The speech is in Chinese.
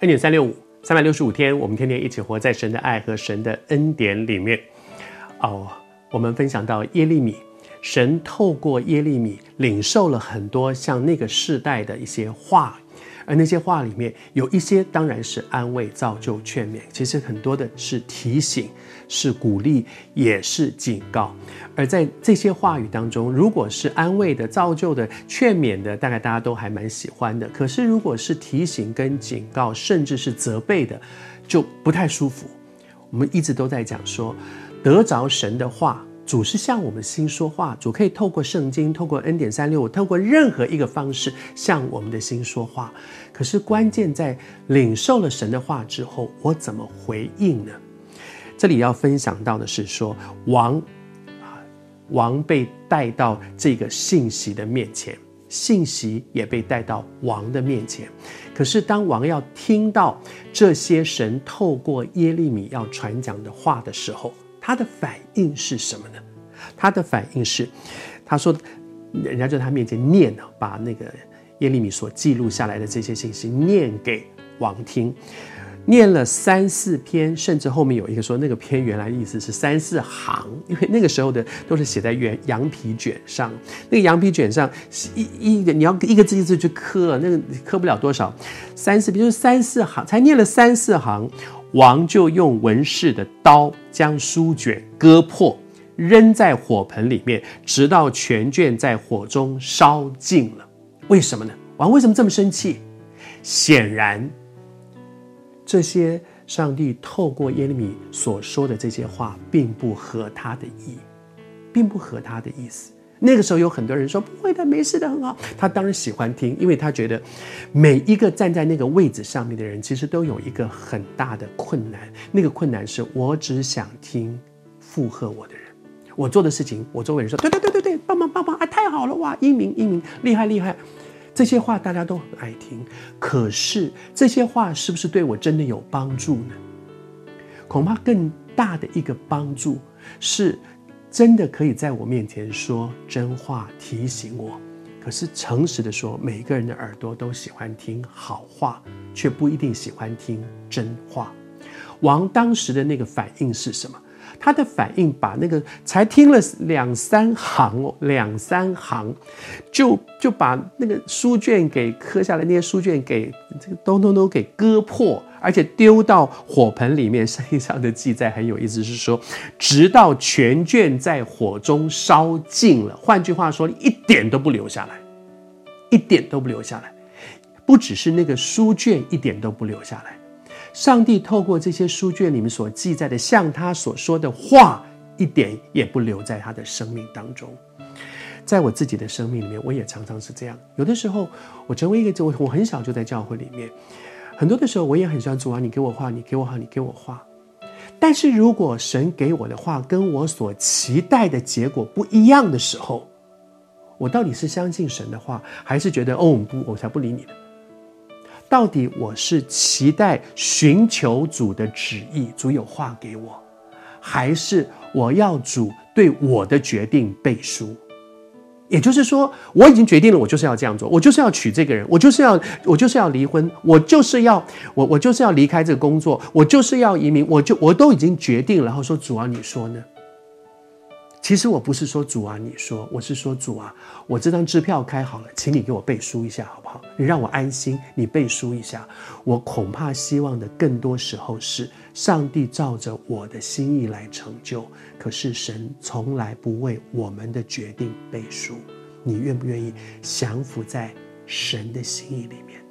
恩典三六五，三百六十五天，我们天天一起活在神的爱和神的恩典里面。哦，我们分享到耶利米，神透过耶利米领受了很多像那个世代的一些话。而那些话里面有一些当然是安慰、造就、劝勉，其实很多的是提醒、是鼓励，也是警告。而在这些话语当中，如果是安慰的、造就的、劝勉的，大概大家都还蛮喜欢的。可是如果是提醒跟警告，甚至是责备的，就不太舒服。我们一直都在讲说，得着神的话。主是向我们心说话，主可以透过圣经，透过恩典三六五，透过任何一个方式向我们的心说话。可是关键在领受了神的话之后，我怎么回应呢？这里要分享到的是说，王啊，王被带到这个信息的面前，信息也被带到王的面前。可是当王要听到这些神透过耶利米要传讲的话的时候，他的反应是什么呢？他的反应是，他说，人家在他面前念呢，把那个耶利米所记录下来的这些信息念给王听，念了三四篇，甚至后面有一个说那个篇原来的意思是三四行，因为那个时候的都是写在原羊皮卷上，那个羊皮卷上一一你要一个字一个字去刻，那个刻不了多少，三四，比如三四行，才念了三四行。王就用文士的刀将书卷割破，扔在火盆里面，直到全卷在火中烧尽了。为什么呢？王为什么这么生气？显然，这些上帝透过耶利米所说的这些话，并不合他的意，并不合他的意思。那个时候有很多人说不会的，没事的，很好。他当然喜欢听，因为他觉得每一个站在那个位置上面的人，其实都有一个很大的困难。那个困难是我只想听附和我的人，我做的事情，我周围人说对对对对对，帮忙帮忙啊，太好了哇，英明英明，厉害厉害。这些话大家都很爱听，可是这些话是不是对我真的有帮助呢？恐怕更大的一个帮助是。真的可以在我面前说真话提醒我，可是诚实的说，每个人的耳朵都喜欢听好话，却不一定喜欢听真话。王当时的那个反应是什么？他的反应把那个才听了两三行哦，两三行，就就把那个书卷给磕下来，那些书卷给这个咚咚咚给割破。而且丢到火盆里面，圣经上的记载很有意思，是说，直到全卷在火中烧尽了。换句话说，一点都不留下来，一点都不留下来。不只是那个书卷一点都不留下来，上帝透过这些书卷里面所记载的，像他所说的话，一点也不留在他的生命当中。在我自己的生命里面，我也常常是这样。有的时候，我成为一个，我我很小就在教会里面。很多的时候，我也很喜欢主啊，你给我话，你给我话，你给我话。但是如果神给我的话跟我所期待的结果不一样的时候，我到底是相信神的话，还是觉得哦不，我才不理你呢？到底我是期待寻求主的旨意，主有话给我，还是我要主对我的决定背书？也就是说，我已经决定了，我就是要这样做，我就是要娶这个人，我就是要，我就是要离婚，我就是要，我我就是要离开这个工作，我就是要移民，我就我都已经决定了。然后说主啊，你说呢？其实我不是说主啊，你说，我是说主啊，我这张支票开好了，请你给我背书一下好不好？你让我安心，你背书一下。我恐怕希望的更多时候是上帝照着我的心意来成就，可是神从来不为我们的决定背书。你愿不愿意降服在神的心意里面？